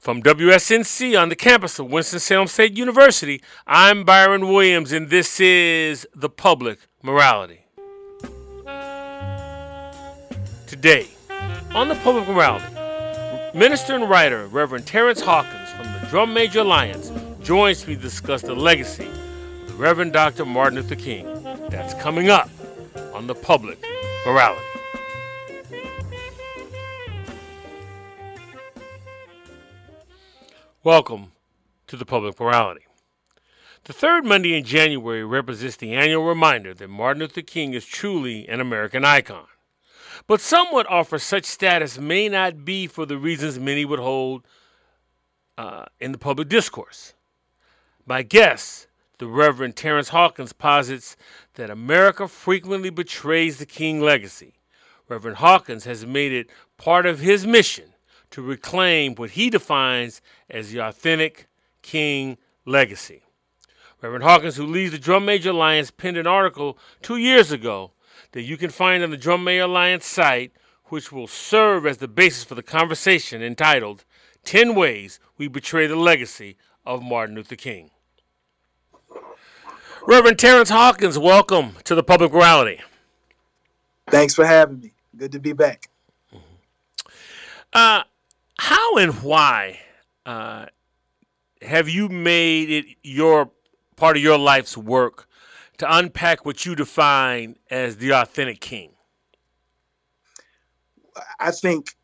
From WSNC on the campus of Winston-Salem State University, I'm Byron Williams, and this is The Public Morality. Today, on The Public Morality, minister and writer Reverend Terrance Hawkins from the Drum Major Alliance joins me to discuss the legacy of the Reverend Dr. Martin Luther King. That's coming up on The Public Morality. Welcome to the Public Morality. The third Monday in January represents the annual reminder that Martin Luther King is truly an American icon. But some would offer such status may not be for the reasons many would hold uh, in the public discourse. My guest, the Reverend Terrance Hawkins, posits that America frequently betrays the King legacy. Reverend Hawkins has made it part of his mission to reclaim what he defines as the authentic King legacy. Reverend Hawkins, who leads the Drum Major Alliance, penned an article two years ago that you can find on the Drum Major Alliance site, which will serve as the basis for the conversation entitled 10 Ways We Betray the Legacy of Martin Luther King. Reverend Terrance Hawkins, welcome to the Public Morality. Thanks for having me. Good to be back. Uh, how and why uh, have you made it your part of your life's work to unpack what you define as the authentic king? I think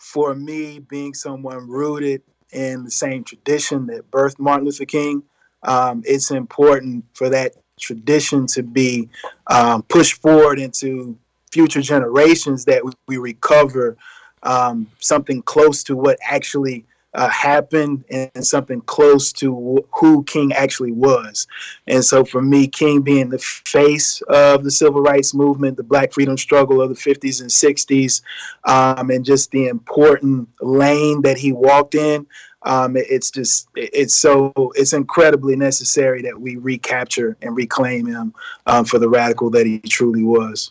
for me, being someone rooted in the same tradition that birthed Martin Luther King, um, it's important for that tradition to be um, pushed forward into future generations that we, we recover um, something close to what actually uh, happened and something close to who King actually was. And so for me, King being the face of the civil rights movement, the black freedom struggle of the 50s and 60s, um, and just the important lane that he walked in. Um, it's just it's so it's incredibly necessary that we recapture and reclaim him um, for the radical that he truly was.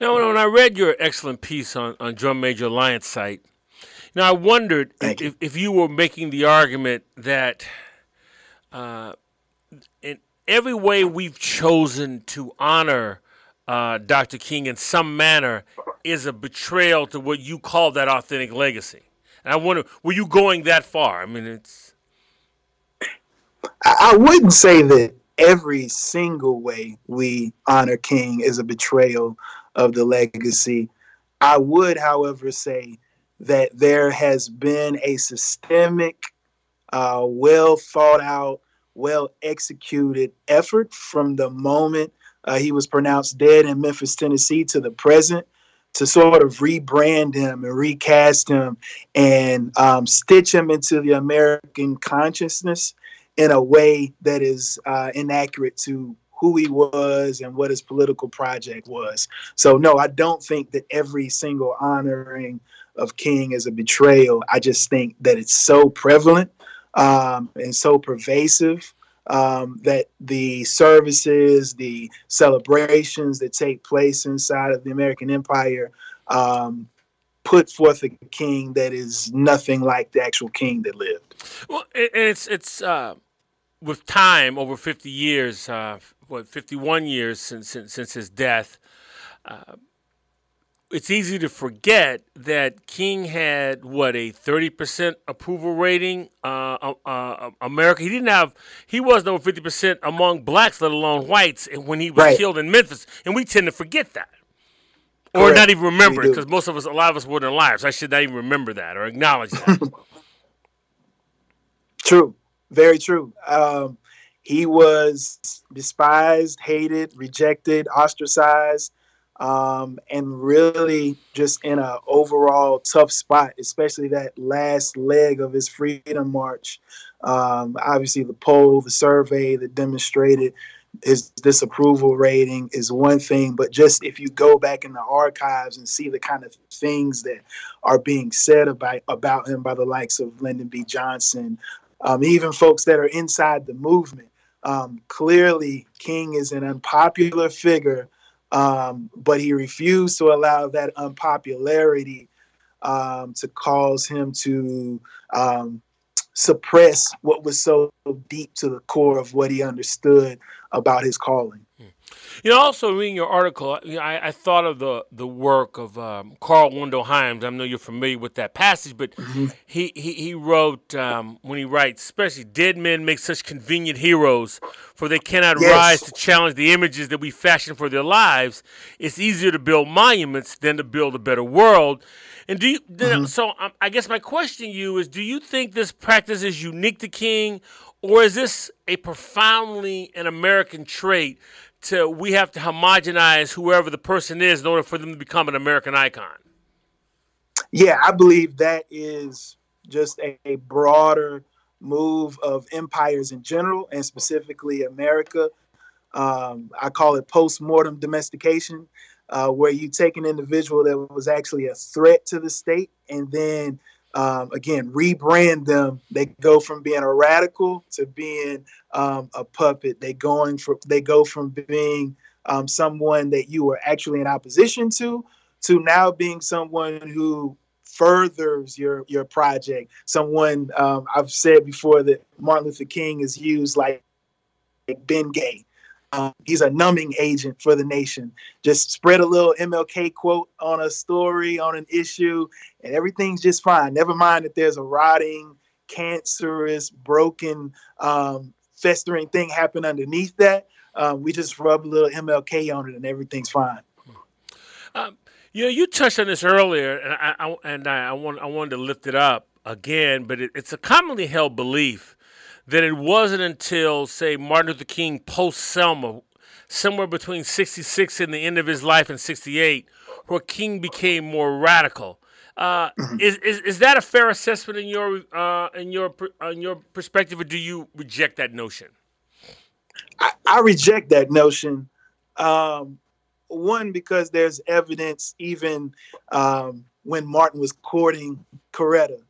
Now, when I read your excellent piece on, on Drum Major Alliance site, now I wondered if, you. if you were making the argument that uh, in every way we've chosen to honor uh, Dr. King in some manner is a betrayal to what you call that authentic legacy. And I wonder, were you going that far? I mean, it's. I wouldn't say that every single way we honor King is a betrayal of the legacy. I would, however, say that there has been a systemic, uh, well thought out, well executed effort from the moment uh, he was pronounced dead in Memphis, Tennessee, to the present to sort of rebrand him and recast him and um, stitch him into the American consciousness in a way that is uh, inaccurate to who he was and what his political project was. So, no, I don't think that every single honoring of King is a betrayal. I just think that it's so prevalent um, and so pervasive um, that the services, the celebrations that take place inside of the American Empire um, put forth a king that is nothing like the actual king that lived. Well, it's it's uh, with time over fifty years, uh, what fifty one years since, since since his death. Uh, it's easy to forget that King had what a thirty percent approval rating. Uh, uh, uh, America, he didn't have, he wasn't over fifty percent among blacks, let alone whites, when he was right. killed in Memphis, and we tend to forget that, or Correct. not even remember it, because most of us, a lot of us, weren't alive. So I should not even remember that or acknowledge that. true, very true. Um, he was despised, hated, rejected, ostracized um, and really just in an overall tough spot, especially that last leg of his freedom march. Um, obviously, the poll, the survey that demonstrated his disapproval rating is one thing, but just if you go back in the archives and see the kind of things that are being said about about him by the likes of Lyndon B. Johnson, um, even folks that are inside the movement, um, clearly King is an unpopular figure um, but he refused to allow that unpopularity um, to cause him to um, suppress what was so deep to the core of what he understood about his calling. You know, also reading your article, I, I thought of the the work of um, Carl Wendell Hines. I know you're familiar with that passage, but mm-hmm. he, he he wrote um, when he writes, especially dead men make such convenient heroes, for they cannot yes. rise to challenge the images that we fashion for their lives. It's easier to build monuments than to build a better world. And do you? Mm-hmm. So um, I guess my question to you is: Do you think this practice is unique to King, or is this a profoundly an American trait to we have to homogenize whoever the person is in order for them to become an American icon? Yeah, I believe that is just a, a broader move of empires in general and specifically America. Um, I call it post mortem domestication, uh, where you take an individual that was actually a threat to the state and then um, again rebrand them. They go from being a radical to being um, a puppet. They going for they go from being um, someone that you were actually in opposition to to now being someone who furthers your your project. Someone um, i've said before that martin luther king is used like, like Bengay um, he's a numbing agent for the nation. Just spread a little MLK quote on a story, on an issue, and everything's just fine. Never mind that there's a rotting, cancerous, broken, um, festering thing happen underneath that. Um, we just rub a little MLK on it, and everything's fine. Um, you know, you touched on this earlier, and I, I and I, I, want I wanted to lift it up again, but it, it's a commonly held belief that it wasn't until, say, Martin Luther King post Selma, somewhere between 66 and the end of his life in 68, where King became more radical. Uh, is, is is that a fair assessment in your uh, in your in your perspective, or do you reject that notion? I, I reject that notion. Um, one because there's evidence even um, when Martin was courting Coretta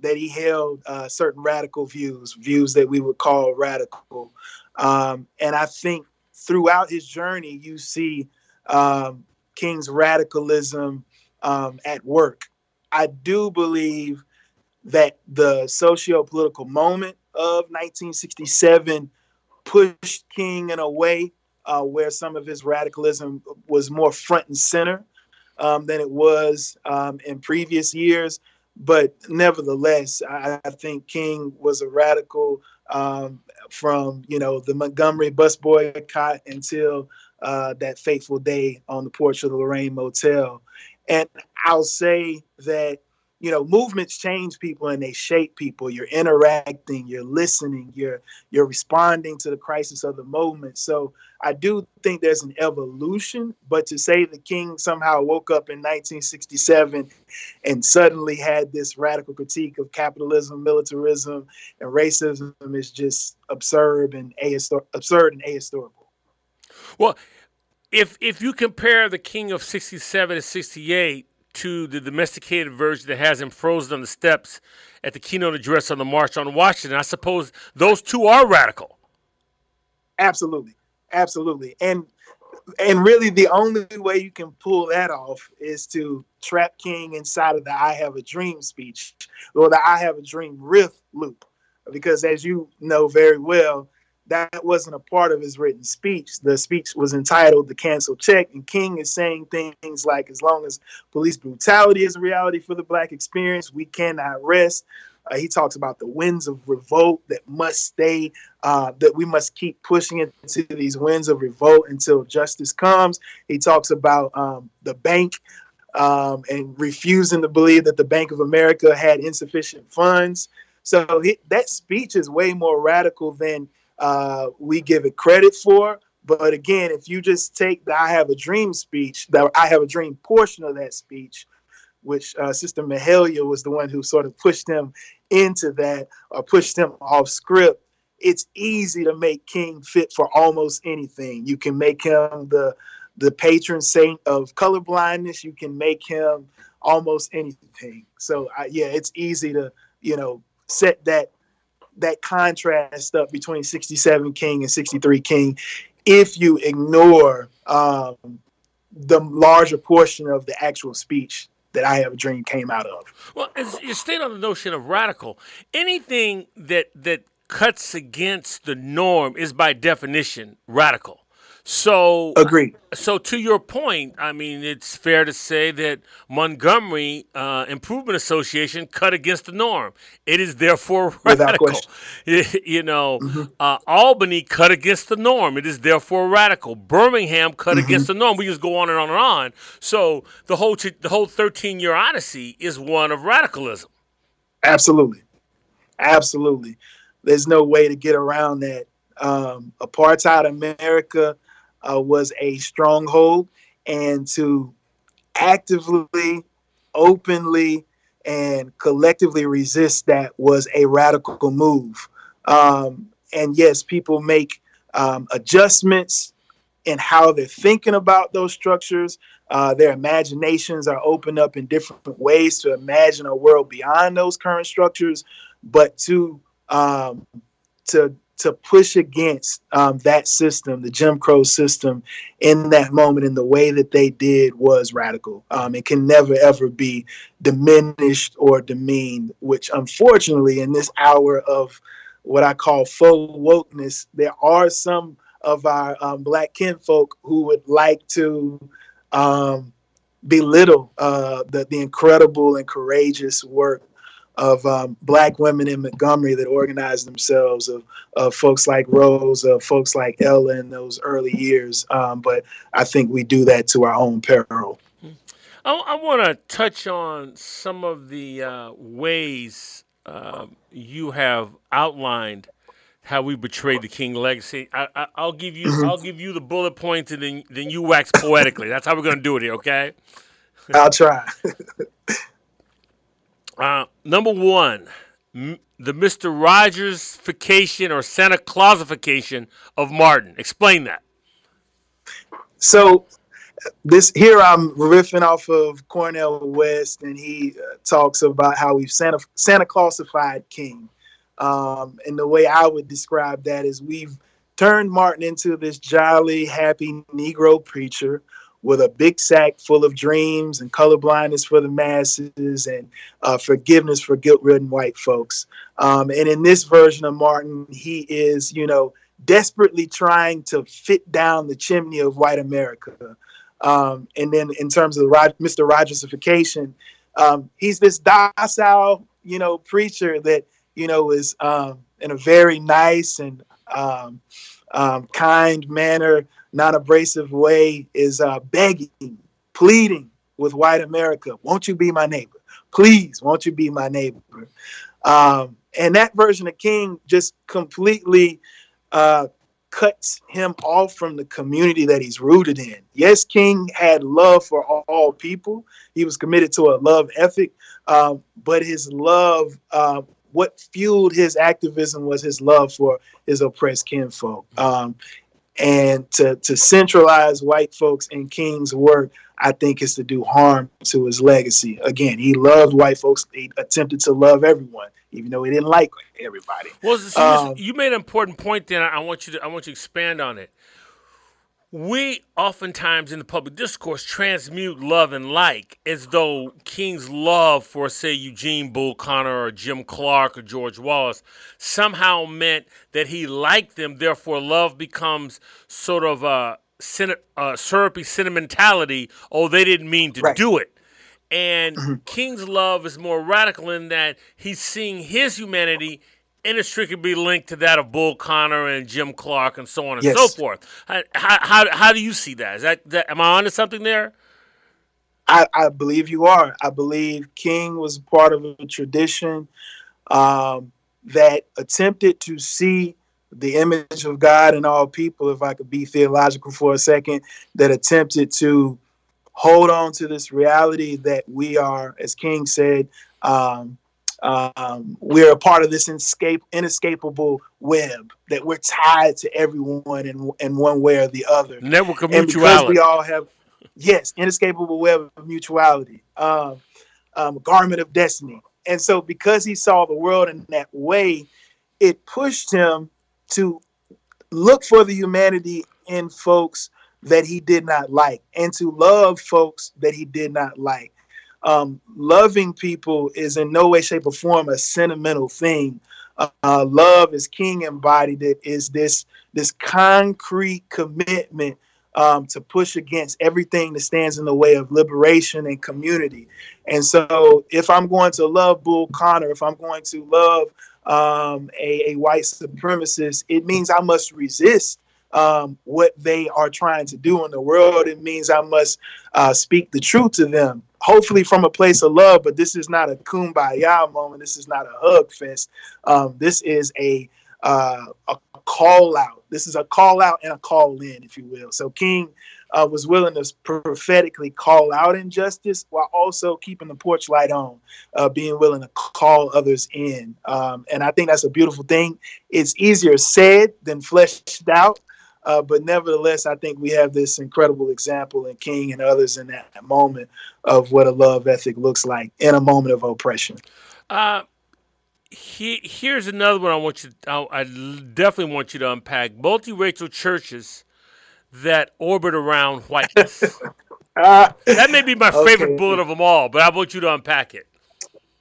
that he held uh, certain radical views, views that we would call radical. Um, and I think throughout his journey, you see um, King's radicalism um, at work. I do believe that the socio-political moment of 1967 pushed King in a way uh, where some of his radicalism was more front and center um, than it was um, in previous years but nevertheless, I, I, think King was a radical um, from you know the Montgomery bus boycott until uh, that fateful day on the porch of the Lorraine Motel. And I'll say that you know movements change people and they shape people. You're interacting you're listening you're you're responding to the crisis of the moment. So i do think there's an evolution but to say the king somehow woke up in 1967 and suddenly had this radical critique of capitalism militarism and racism is just absurd and ahistor- absurd and ahistorical. Well if if you compare the king of 67 to 68 to the domesticated version that has him frozen on the steps at the keynote address on the March on Washington. I suppose those two are radical. Absolutely, absolutely, and and really the only way you can pull that off is to trap King inside of the "I Have a Dream" speech or the "I Have a Dream" riff loop, because as you know very well, that wasn't a part of his written speech. The speech was entitled The Cancel Check, and King is saying things like, as long as police brutality is a reality for the black experience, we cannot rest. Uh, he talks about the winds of revolt that must stay, uh, that we must keep pushing into these winds of revolt until justice comes. He talks about um, the bank um, and refusing to believe that the Bank of America had insufficient funds. So he, that speech is way more radical than uh, we give it credit for. But again, if you just take the I Have a Dream speech, the I Have a Dream portion of that speech, which uh, Sister Mahalia was the one who sort of pushed him into that or pushed him off script, it's easy to make King fit for almost anything. You can make him the the patron saint of colorblindness. You can make him almost anything. So yeah, it's easy to you know set that that contrast up between 67 King and 63 King if you ignore um, the larger portion of the actual speech that I Have a Dream came out of. Well, you stayed on the notion of radical. Anything that that cuts against the norm is by definition radical. So agree. So to your point, I mean, it's fair to say that Montgomery uh, Improvement Association cut against the norm. It is therefore radical. You know, mm-hmm. uh, Albany cut against the norm. It is therefore radical. Birmingham cut mm-hmm. against the norm. We just go on and on and on. So the whole the whole thirteen year odyssey is one of radicalism. Absolutely, absolutely. There's no way to get around that. Um, apartheid America uh, was a stronghold, and to actively, openly, and collectively resist that was a radical move. Um, and yes, people make um, adjustments in how they're thinking about those structures. Uh, their imaginations are opened up in different ways to imagine a world beyond those current structures, but to um, to to push against um, that system, the Jim Crow system, in that moment in the way that they did was radical. Um, it can never ever be diminished or demeaned, which unfortunately in this hour of what I call faux wokeness, there are some of our um, black kinfolk who would like to um, belittle uh, the, the incredible and courageous work of um, black women in Montgomery that organized themselves, of, of folks like Rose, of folks like Ella in those early years. Um, but I think we do that to our own peril. I, I want to touch on some of the uh, ways uh, you have outlined how we betrayed the King legacy. I, will give you mm-hmm. I'll give you the bullet points and then then you wax poetically. That's how we're gonna do it here, okay? I'll try. Uh, number one, m- the Mister Rogersification or Santa Clausification of Martin. Explain that. So, this here I'm riffing off of Cornel West, and he uh, talks about how we've Santa Santa Clausified King. Um, and the way I would describe that is we've turned Martin into this jolly, happy Negro preacher with a big sack full of dreams and colorblindness for the masses and uh, forgiveness for guilt-ridden white folks. Um, and in this version of Martin, he is, you know, desperately trying to fit down the chimney of white America. Um, and then in terms of Rod- Mr. Rogersification, um, he's this docile, you know, preacher that, you know, is um, in a very nice and um, um, kind manner non-abrasive way is uh, begging, pleading with white America, won't you be my neighbor? Please, won't you be my neighbor? Um, and that version of King just completely uh, cuts him off from the community that he's rooted in. Yes, King had love for all, all people. He was committed to a love ethic, um, but his love, uh, what fueled his activism was his love for his oppressed kinfolk. Um, and to, to centralize white folks in King's work, I think is to do harm to his legacy. Again, he loved white folks. He attempted to love everyone, even though he didn't like everybody. Well, um, you made an important point. Then I want you to I want you to expand on it we oftentimes in the public discourse transmute love and like as though King's love for, say, Eugene Bull Connor or Jim Clark or George Wallace somehow meant that he liked them. Therefore, love becomes sort of a, a syrupy sentimentality. Oh, they didn't mean to right. do it. And mm-hmm. King's love is more radical in that he's seeing his humanity inextricably linked to that of Bull Connor and Jim Clark and so on and yes. so forth. How, how, how do you see that? Is that, that am I onto something there? I, I, believe you are. I believe King was part of a tradition um, that attempted to see the image of God in all people, if I could be theological for a second, that attempted to hold on to this reality that we are, as King said, um, um, we're a part of this inescape, inescapable web that we're tied to everyone in, in one way or the other. Network of and mutuality. we all have, yes, inescapable web of mutuality, um, um, garment of destiny. And so, because he saw the world in that way, it pushed him to look for the humanity in folks that he did not like and to love folks that he did not like. Um, loving people is in no way, shape, or form a sentimental thing. Uh, love is king embodied. It is this this concrete commitment um, to push against everything that stands in the way of liberation and community. And so, if I'm going to love Bull Connor, if I'm going to love um, a, a, white supremacist, it means I must resist um, what they are trying to do in the world. It means I must uh, speak the truth to them, hopefully from a place of love. But this is not a kumbaya moment. This is not a hug fest. Um, this is a uh, a call out. This is a call out and a call in, if you will. So King uh, was willing to prophetically call out injustice while also keeping the porch light on, uh, being willing to call others in. Um, and I think that's a beautiful thing. It's easier said than fleshed out. Uh, but nevertheless, I think we have this incredible example in King and others in that moment of what a love ethic looks like in a moment of oppression. Uh, he, here's another one I want you. I, I definitely want you to unpack. Multiracial churches that orbit around whiteness. uh, that may be my okay. favorite bullet of them all, but I want you to unpack it.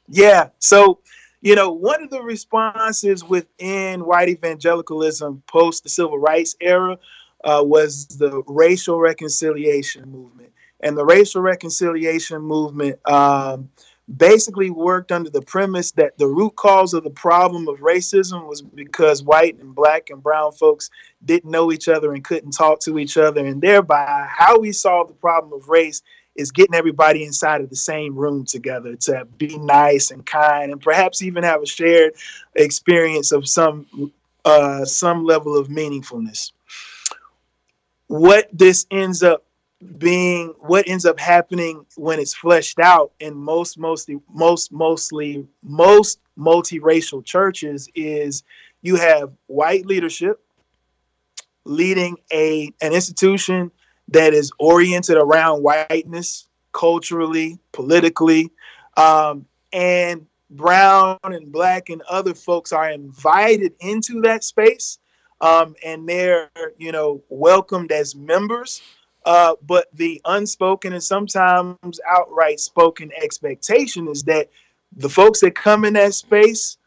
Yeah. So, you know, one of the responses within white evangelicalism post the civil rights era uh, was the racial reconciliation movement. And the racial reconciliation movement um, basically worked under the premise that the root cause of the problem of racism was because white and black and brown folks didn't know each other and couldn't talk to each other. And thereby, how we solve the problem of race is getting everybody inside of the same room together to be nice and kind and perhaps even have a shared experience of some uh, some level of meaningfulness. What this ends up being what ends up happening when it's fleshed out in most mostly most mostly most multiracial churches is you have white leadership leading a an institution that is oriented around whiteness culturally politically um, and brown and black and other folks are invited into that space um, and they're you know welcomed as members uh, but the unspoken and sometimes outright spoken expectation is that the folks that come in that space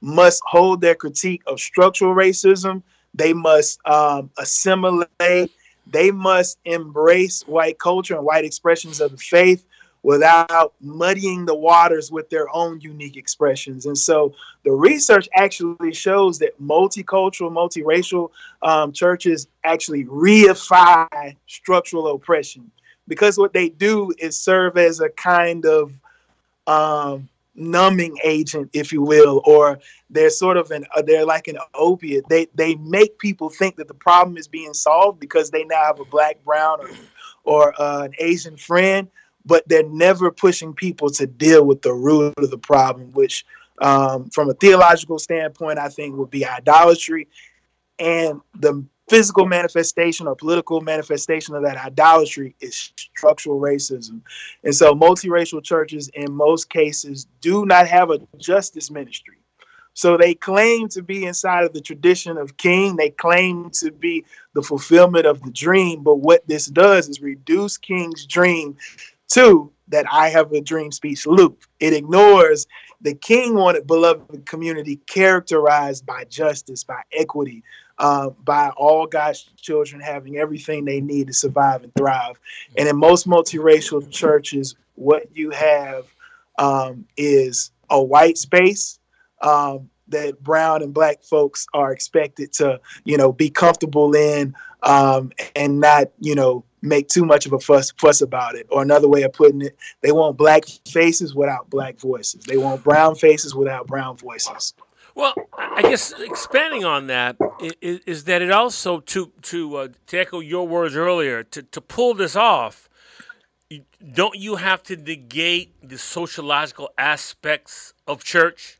must hold their critique of structural racism. They must um, assimilate. They must embrace white culture and white expressions of the faith without muddying the waters with their own unique expressions. And so the research actually shows that multicultural, multiracial um, churches actually reify structural oppression because what they do is serve as a kind of um, numbing agent, if you will, or they're sort of an uh, they're like an opiate. They they make people think that the problem is being solved because they now have a black, brown, or, or uh, an Asian friend but they're never pushing people to deal with the root of the problem, which, um, from a theological standpoint, I think would be idolatry. And the physical manifestation or political manifestation of that idolatry is structural racism. And so, multiracial churches, in most cases, do not have a justice ministry. So they claim to be inside of the tradition of King. They claim to be the fulfillment of the dream. But what this does is reduce King's dream to that I have a dream speech loop. It ignores the king wanted beloved community characterized by justice, by equity, uh, by all God's children having everything they need to survive and thrive. And in most multiracial churches, what you have um, is a white space um, that brown and black folks are expected to, you know, be comfortable in um, and not, you know, make too much of a fuss fuss about it. Or another way of putting it, they want black faces without black voices. They want brown faces without brown voices. Well, I guess expanding on that is, is that it also to to uh, to echo your words earlier to to pull this off. Don't you have to negate the sociological aspects of church?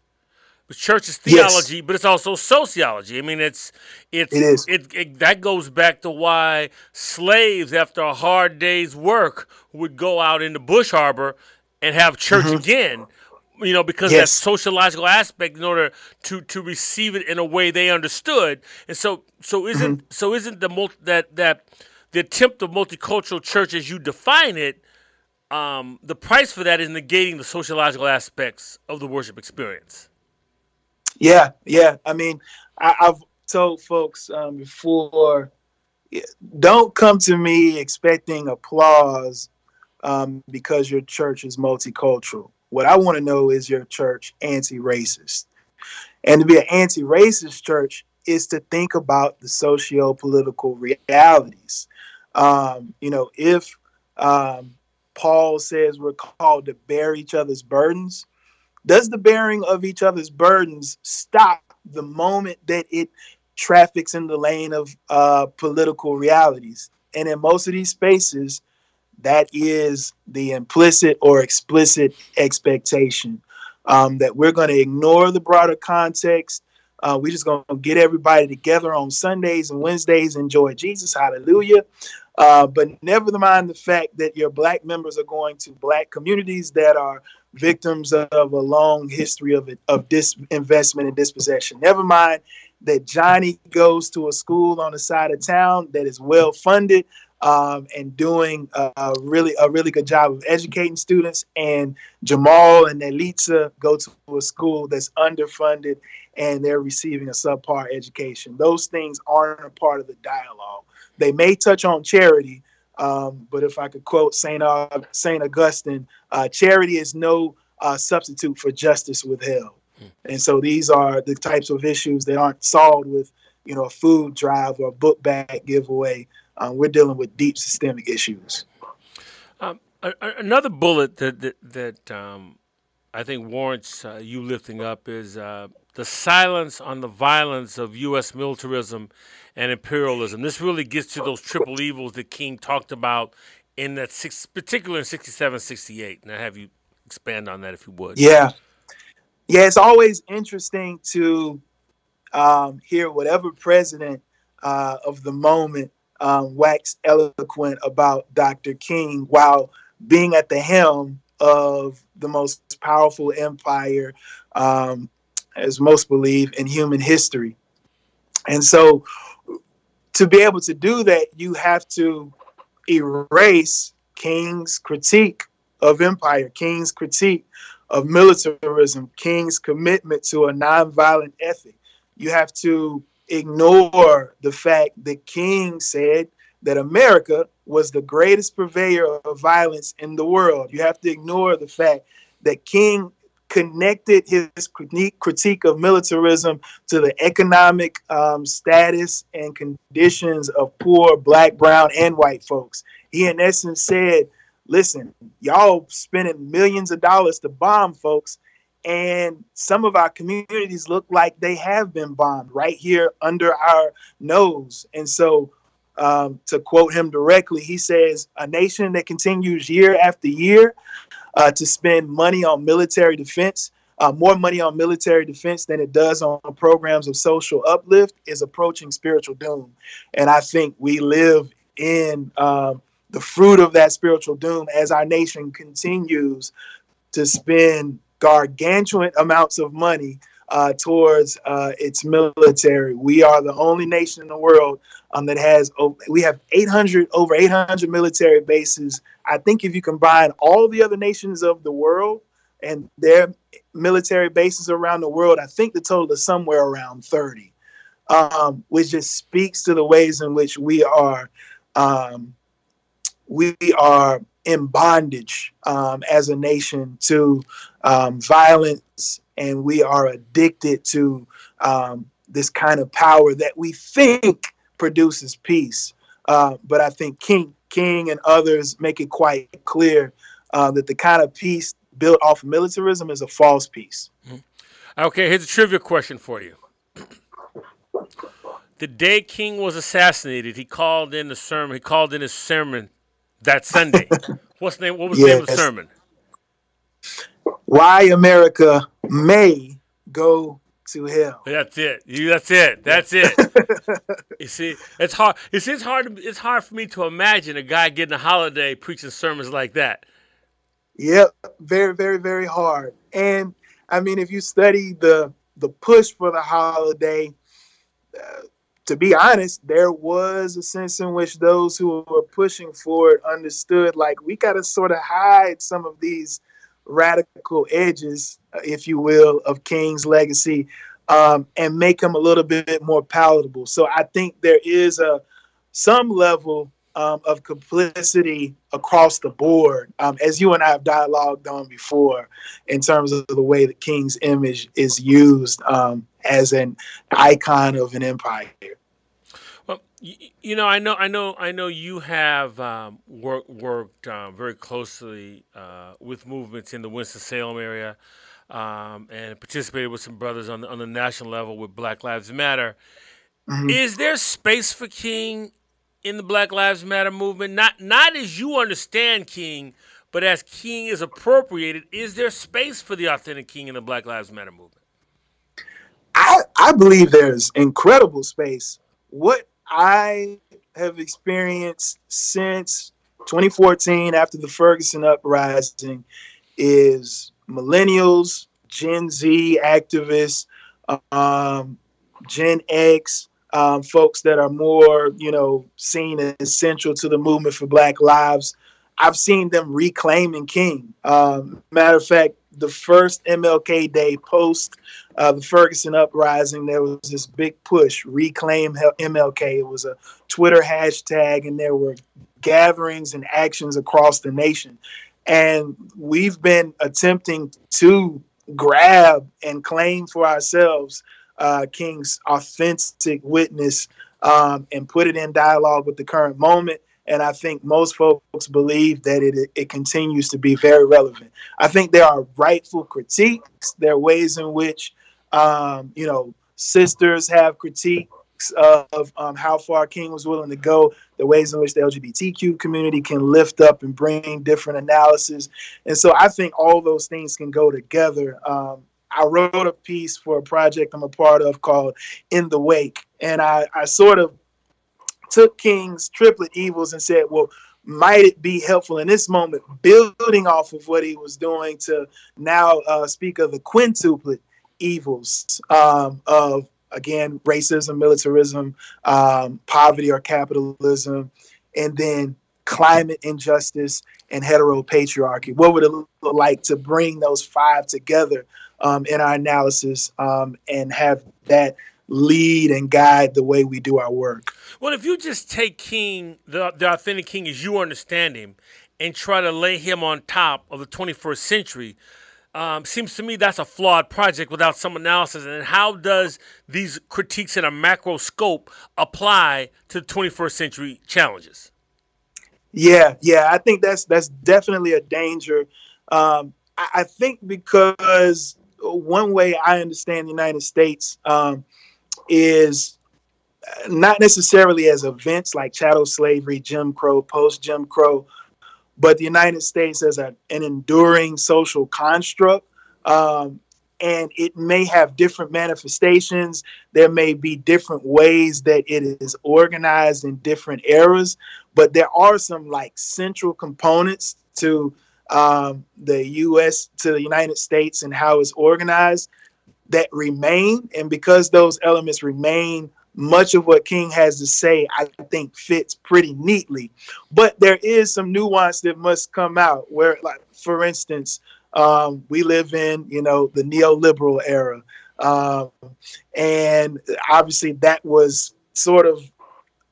Church is theology, yes. but it's also sociology. I mean, it's it's it is. It, it, that goes back to why slaves, after a hard day's work, would go out into bush harbor and have church mm-hmm. again. You know, because yes. that sociological aspect, in order to to receive it in a way they understood, and so so isn't mm-hmm. so isn't the multi, that that the attempt of multicultural church as you define it um, the price for that is negating the sociological aspects of the worship experience. Yeah, yeah. I mean, I, have told folks um, before, don't come to me expecting applause um, because your church is multicultural. What I want to know is your church anti-racist, and to be an anti-racist church is to think about the socio-political realities. Um, you know, if um, Paul says we're called to bear each other's burdens. Does the bearing of each other's burdens stop the moment that it traffics in the lane of uh, political realities? And in most of these spaces, that is the implicit or explicit expectation um, that we're going to ignore the broader context. Uh, we're just going to get everybody together on Sundays and Wednesdays, enjoy Jesus, hallelujah. Uh, but never mind the fact that your black members are going to black communities that are victims of a long history of of disinvestment and dispossession. Never mind that Johnny goes to a school on the side of town that is well funded um, and doing a, a, really a really good job of educating students, and Jamal and Elitza go to a school that's underfunded and they're receiving a subpar education. Those things aren't a part of the dialogue. They may touch on charity, um, but if I could quote Saint uh, Saint Augustine, uh, charity is no uh, substitute for justice withheld. Mm. And so these are the types of issues that aren't solved with you know a food drive or a book bag giveaway. Um, we're dealing with deep systemic issues. Um, another bullet that that, that um, I think warrants uh, you lifting up is uh, the silence on the violence of U.S. militarism and imperialism. This really gets to those triple evils that King talked about in that six, particular in 67, 68. And I have you expand on that if you would. Yeah. Yeah, it's always interesting to um, hear whatever president uh, of the moment um, wax eloquent about Dr. King while being at the helm of the most powerful empire um, as most believe, in human history. And so, to be able to do that, you have to erase King's critique of empire, King's critique of militarism, King's commitment to a nonviolent ethic. You have to ignore the fact that King said that America was the greatest purveyor of violence in the world. You have to ignore the fact that King connected his critique of militarism to the economic um, status and conditions of poor black, brown, and white folks. He, in essence, said, Listen, y'all spending millions of dollars to bomb folks, and some of our communities look like they have been bombed right here under our nose. And so, um, to quote him directly, he says, A nation that continues year after year uh, to spend money on military defense, uh, more money on military defense than it does on programs of social uplift, is approaching spiritual doom. And I think we live in um, the fruit of that spiritual doom as our nation continues to spend gargantuan amounts of money uh, towards uh, its military. We are the only nation in the world um, that has we have 800 over 800 military bases. I think if you combine all the other nations of the world and their military bases around the world, I think the total is somewhere around 30, um, which just speaks to the ways in which we are um, we are in bondage um, as a nation to um, violence, and we are addicted to um, this kind of power that we think produces peace. Uh, but I think King King and others make it quite clear uh, that the kind of peace built off of militarism is a false peace. Mm-hmm. Okay, here's a trivia question for you. The day King was assassinated, he called in the sermon. He called in his sermon that Sunday. What's the name? What was yes. the name of the sermon? Why America may go to hell. That's it. You. That's it. That's it. you see, it's hard. It's it's hard. To, it's hard for me to imagine a guy getting a holiday preaching sermons like that. Yep, very, very, very hard. And I mean, if you study the the push for the holiday, uh, to be honest, there was a sense in which those who were pushing for it understood like we got to sort of hide some of these radical edges, uh, if you will, of King's legacy um, and make them a little bit more palatable. So I think there is a some level um, of complicity across the board, um, as you and I have dialogued on before, in terms of the way that King's image is used um, as an icon of an empire. You, you know, I know, I know, I know. You have um, work, worked um, very closely uh, with movements in the Winston Salem area. Um, and participated with some brothers on the, on the national level with Black Lives Matter. Mm-hmm. Is there space for King in the Black Lives Matter movement? Not not as you understand King, but as King is appropriated. Is there space for the authentic King in the Black Lives Matter movement? I, I believe there's incredible space. What I have experienced since 2014, after the Ferguson uprising, is millennials, Gen Z activists, um, Gen X, um, folks that are more, you know, seen as central to the movement for Black Lives. I've seen them reclaiming King. Um, matter of fact, the first MLK Day post uh, the Ferguson uprising, there was this big push, reclaim MLK. It was a Twitter hashtag, and there were gatherings and actions across the nation. And we've been attempting to grab and claim for ourselves uh, King's authentic witness um, and put it in dialogue with the current moment. And I think most folks believe that it, it continues to be very relevant. I think there are rightful critiques. There are ways in which, um, you know, sisters have critiques of um, how far King was willing to go, the ways in which the LGBTQ community can lift up and bring different analysis. And so I think all those things can go together. Um, I wrote a piece for a project I'm a part of called In the Wake. And I, I sort of took King's triplet evils and said, well, might it be helpful in this moment, building off of what he was doing to now uh, speak of the quintuplet evils um, of again, racism, militarism, um, poverty or capitalism, and then climate injustice and heteropatriarchy. What would it look like to bring those five together um, in our analysis um, and have that lead and guide the way we do our work? Well, if you just take King, the, the authentic King as you understand him, and try to lay him on top of the 21st century, um, seems to me that's a flawed project without some analysis. And how does these critiques in a macro scope apply to the 21st century challenges? Yeah, yeah, I think that's that's definitely a danger. Um, I, I, think because one way I understand the United States um, is not necessarily as events like chattel slavery, Jim Crow, post Jim Crow, but the United States as a, an enduring social construct. Um, and it may have different manifestations. There may be different ways that it is organized in different eras, but there are some like central components to um, the U.S. to the United States and how it's organized that remain. And because those elements remain, much of what King has to say, I think, fits pretty neatly. But there is some nuance that must come out. Where, like, for instance, um, we live in, you know, the neoliberal era, um, and obviously that was sort of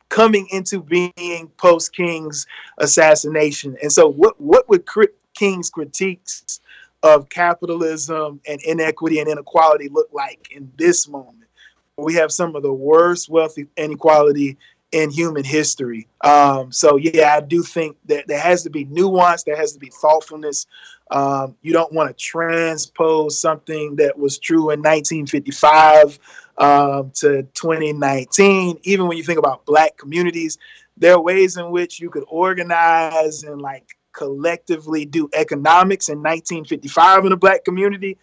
coming into being post King's assassination. And so, what what would King's critiques of capitalism and inequity and inequality look like in this moment? we have some of the worst wealth inequality in human history. Um, so yeah, I do think that there has to be nuance, there has to be thoughtfulness. Um, you don't want to transpose something that was true in 1955 um, to 2019. Even when you think about Black communities, there are ways in which you could organize and like collectively do economics in 1955 in a Black community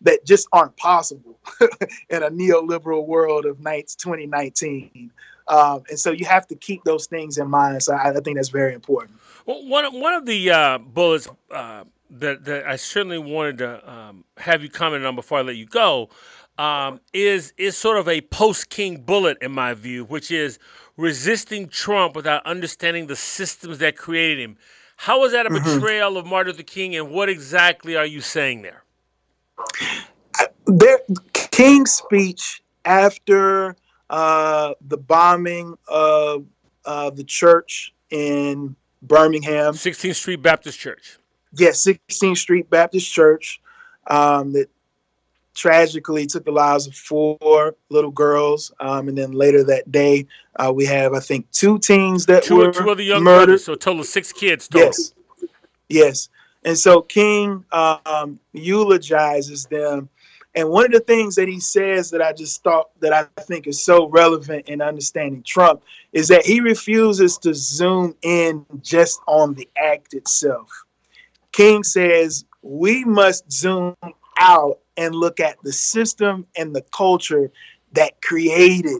that just aren't possible in a neoliberal world of 2019. Um, and so you have to keep those things in mind. So I, I think that's very important. Well, one, one of the uh, bullets uh, that, that I certainly wanted to um, have you comment on before I let you go um, is is sort of a post King bullet in my view, which is resisting Trump without understanding the systems that created him. How is that a mm-hmm. betrayal of Martin Luther King, and what exactly are you saying there? There, King's speech after uh, the bombing of uh, the church in Birmingham, 16th Street Baptist Church. Yes, 16th Street Baptist Church um, that tragically took the lives of four little girls. Um, and then later that day, uh, we have, I think, two teens that two, were two other young murdered. Brothers, so a total of six kids total. Yes. Yes. And so King um, eulogizes them. And one of the things that he says that I just thought that I think is so relevant in understanding Trump is that he refuses to zoom in just on the act itself. King says we must zoom out and look at the system and the culture that created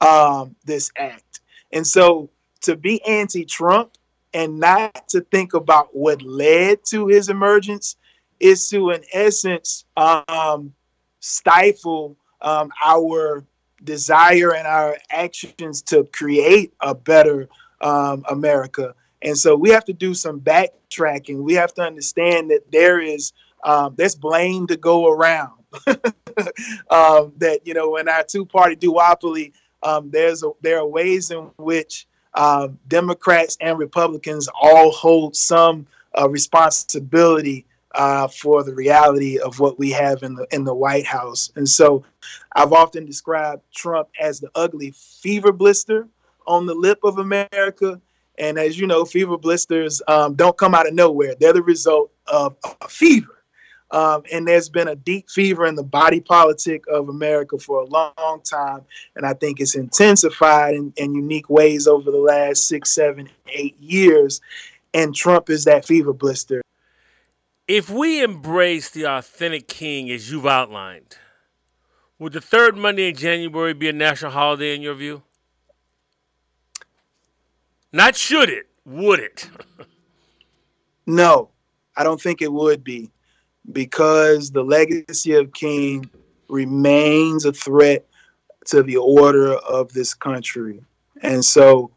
um, this act. And so to be anti Trump and not to think about what led to his emergence is to, in essence, um, stifle um, our desire and our actions to create a better um, America. And so we have to do some backtracking. We have to understand that there is um, there's blame to go around. um, that you know, in our two-party duopoly, um, there's a, there are ways in which um, Democrats and Republicans all hold some uh, responsibility uh, for the reality of what we have in the in the White House. And so, I've often described Trump as the ugly fever blister on the lip of America. And as you know, fever blisters um, don't come out of nowhere; they're the result of a fever. Um, and there's been a deep fever in the body politic of America for a long time. And I think it's intensified in, in unique ways over the last six, seven, eight years. And Trump is that fever blister. If we embrace the authentic king as you've outlined, would the third Monday in January be a national holiday in your view? Not should it, would it? no, I don't think it would be because the legacy of King remains a threat to the order of this country. And so,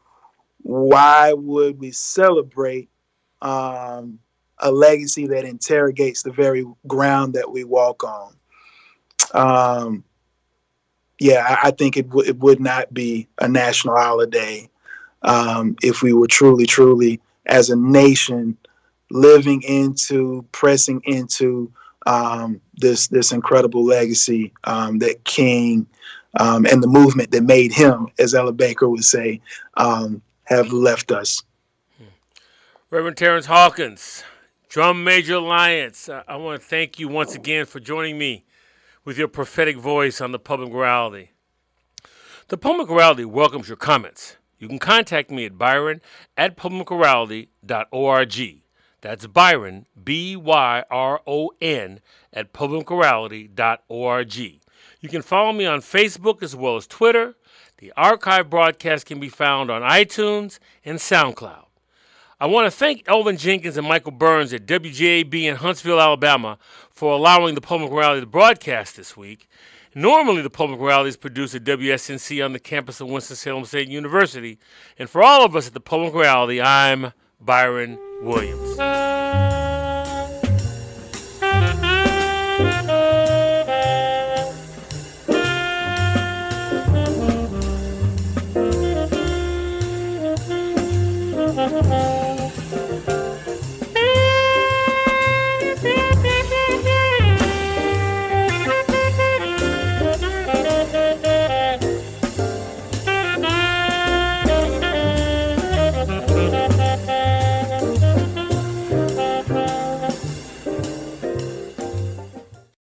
why would we celebrate um, a legacy that interrogates the very ground that we walk on? Um, yeah, I, I think it, w- it would not be a national holiday um, if we were truly, truly, as a nation, living into, pressing into um, this this incredible legacy um, that King um, and the movement that made him, as Ella Baker would say, um, have left us. Reverend Terrance Hawkins, Drum Major Alliance, I, I want to thank you once again for joining me with your prophetic voice on the Public Morality. The Public Morality welcomes your comments. You can contact me at byron at publicmorality.org. That's Byron, B Y R O N, at publicmorality.org. You can follow me on Facebook as well as Twitter. The archive broadcast can be found on iTunes and SoundCloud. I want to thank Elvin Jenkins and Michael Burns at WJAB in Huntsville, Alabama, for allowing the Public Morality to broadcast this week. Normally, the Public Morality is produced at WSNC on the campus of Winston-Salem State University. And for all of us at the Public Morality, I'm Byron Williams.